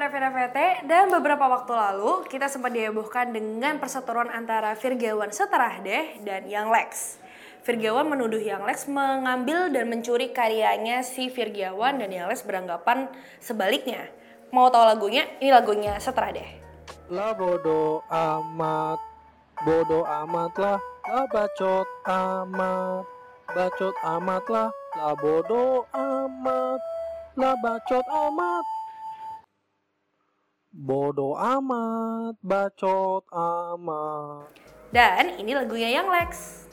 Revina VT dan beberapa waktu lalu kita sempat dihebohkan dengan perseteruan antara Virgawan Seterahdeh dan Yang Lex. Virgawan menuduh Yang Lex mengambil dan mencuri karyanya si Virgawan dan Yang Lex beranggapan sebaliknya. Mau tahu lagunya? Ini lagunya Seterahdeh. Lah bodo amat, bodo amat lah, lah bacot amat, bacot amat lah, lah bodo amat, lah bacot amat. Bodo amat, bacot amat. Dan ini lagunya Yang Lex.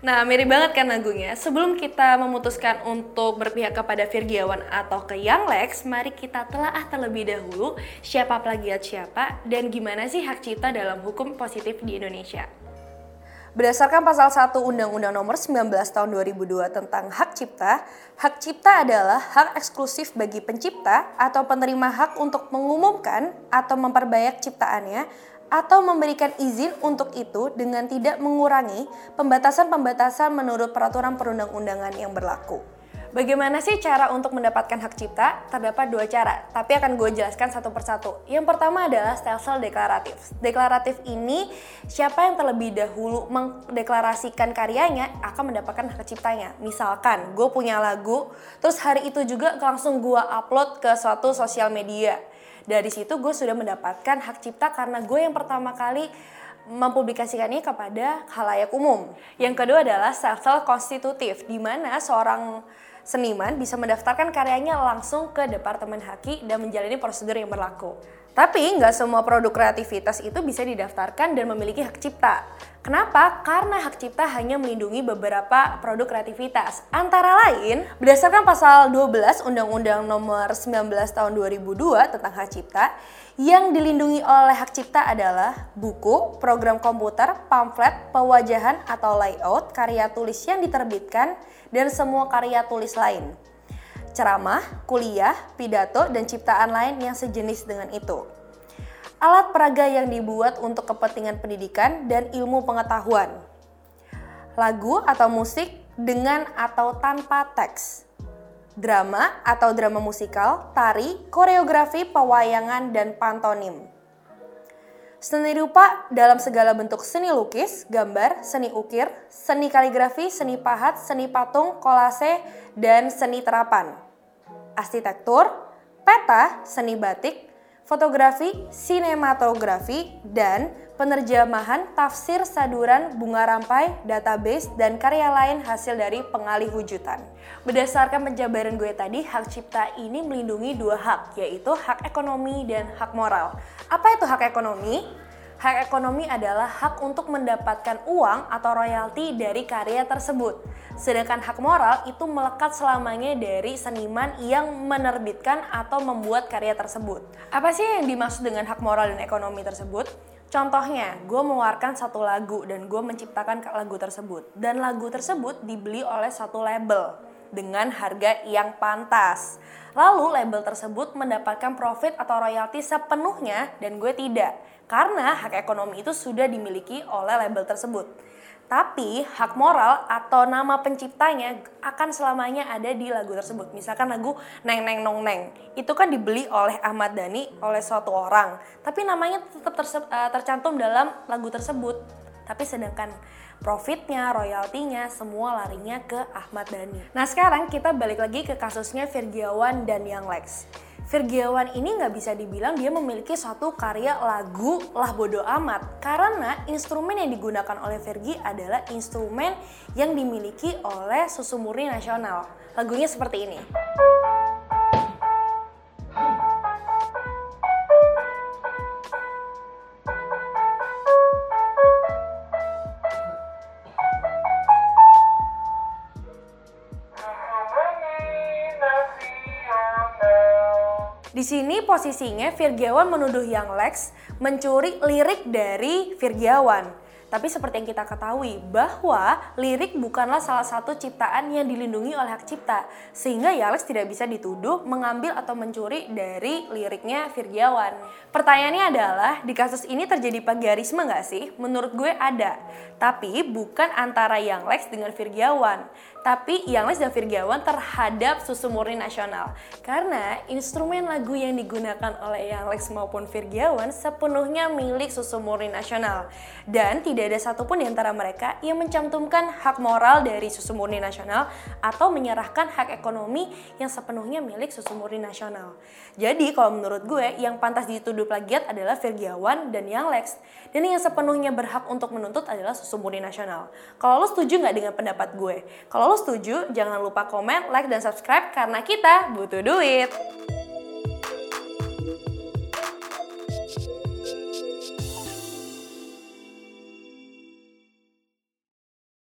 Nah, mirip banget kan lagunya. Sebelum kita memutuskan untuk berpihak kepada Virgiawan atau ke Young Lex, mari kita telaah terlebih dahulu siapa plagiat siapa dan gimana sih hak cipta dalam hukum positif di Indonesia. Berdasarkan pasal 1 Undang-Undang Nomor 19 Tahun 2002 tentang hak cipta, hak cipta adalah hak eksklusif bagi pencipta atau penerima hak untuk mengumumkan atau memperbanyak ciptaannya atau memberikan izin untuk itu dengan tidak mengurangi pembatasan-pembatasan menurut peraturan perundang-undangan yang berlaku. Bagaimana sih cara untuk mendapatkan hak cipta? Terdapat dua cara, tapi akan gue jelaskan satu persatu. Yang pertama adalah stelsel deklaratif. Deklaratif ini siapa yang terlebih dahulu mendeklarasikan karyanya akan mendapatkan hak ciptanya. Misalkan gue punya lagu, terus hari itu juga langsung gue upload ke suatu sosial media. Dari situ gue sudah mendapatkan hak cipta karena gue yang pertama kali mempublikasikannya kepada khalayak umum. Yang kedua adalah stelsel konstitutif, di mana seorang seniman bisa mendaftarkan karyanya langsung ke Departemen Haki dan menjalani prosedur yang berlaku. Tapi nggak semua produk kreativitas itu bisa didaftarkan dan memiliki hak cipta. Kenapa? Karena hak cipta hanya melindungi beberapa produk kreativitas. Antara lain, berdasarkan pasal 12 Undang-Undang Nomor 19 Tahun 2002 tentang hak cipta, yang dilindungi oleh hak cipta adalah buku, program komputer, pamflet, pewajahan atau layout, karya tulis yang diterbitkan, dan semua karya tulis lain. Ceramah, kuliah, pidato, dan ciptaan lain yang sejenis dengan itu. Alat peraga yang dibuat untuk kepentingan pendidikan dan ilmu pengetahuan. Lagu atau musik dengan atau tanpa teks drama atau drama musikal, tari, koreografi, pewayangan, dan pantonim. Seni rupa dalam segala bentuk seni lukis, gambar, seni ukir, seni kaligrafi, seni pahat, seni patung, kolase, dan seni terapan. Arsitektur, peta, seni batik, fotografi, sinematografi, dan penerjemahan, tafsir, saduran, bunga rampai, database, dan karya lain hasil dari pengalih wujudan. Berdasarkan penjabaran gue tadi, hak cipta ini melindungi dua hak, yaitu hak ekonomi dan hak moral. Apa itu hak ekonomi? Hak ekonomi adalah hak untuk mendapatkan uang atau royalti dari karya tersebut. Sedangkan hak moral itu melekat selamanya dari seniman yang menerbitkan atau membuat karya tersebut. Apa sih yang dimaksud dengan hak moral dan ekonomi tersebut? Contohnya, gue mengeluarkan satu lagu dan gue menciptakan lagu tersebut. Dan lagu tersebut dibeli oleh satu label dengan harga yang pantas. Lalu label tersebut mendapatkan profit atau royalti sepenuhnya dan gue tidak. Karena hak ekonomi itu sudah dimiliki oleh label tersebut. Tapi hak moral atau nama penciptanya akan selamanya ada di lagu tersebut. Misalkan lagu Neng Neng Nong Neng. Itu kan dibeli oleh Ahmad Dhani oleh suatu orang. Tapi namanya tetap eh, tercantum dalam lagu tersebut. Tapi sedangkan profitnya, royaltinya, semua larinya ke Ahmad Dhani. Nah sekarang kita balik lagi ke kasusnya Virgiawan dan Yang Lex. Virgiawan ini nggak bisa dibilang dia memiliki suatu karya lagu lah bodo amat karena instrumen yang digunakan oleh Virgi adalah instrumen yang dimiliki oleh susu murni nasional. Lagunya seperti ini. Di sini posisinya Virgiawan menuduh Yang Lex mencuri lirik dari Virgiawan. Tapi seperti yang kita ketahui bahwa lirik bukanlah salah satu ciptaan yang dilindungi oleh hak cipta. Sehingga Yalex tidak bisa dituduh mengambil atau mencuri dari liriknya Virgiawan. Pertanyaannya adalah, di kasus ini terjadi plagiarisme nggak sih? Menurut gue ada. Tapi bukan antara Yang Lex dengan Virgiawan. Tapi Yang Lex dan Virgiawan terhadap susu murni nasional. Karena instrumen lagu yang digunakan oleh Yang Lex maupun Virgiawan sepenuhnya milik susu murni nasional. Dan tidak ada satupun di antara mereka yang mencantumkan hak moral dari susu murni nasional atau menyerahkan hak ekonomi yang sepenuhnya milik susu murni nasional. Jadi kalau menurut gue yang pantas dituduh plagiat adalah Virgiawan dan Yang Lex. Dan yang sepenuhnya berhak untuk menuntut adalah susu murni nasional. Kalau lo setuju nggak dengan pendapat gue? Kalau lo setuju, jangan lupa komen, like, dan subscribe karena kita butuh duit.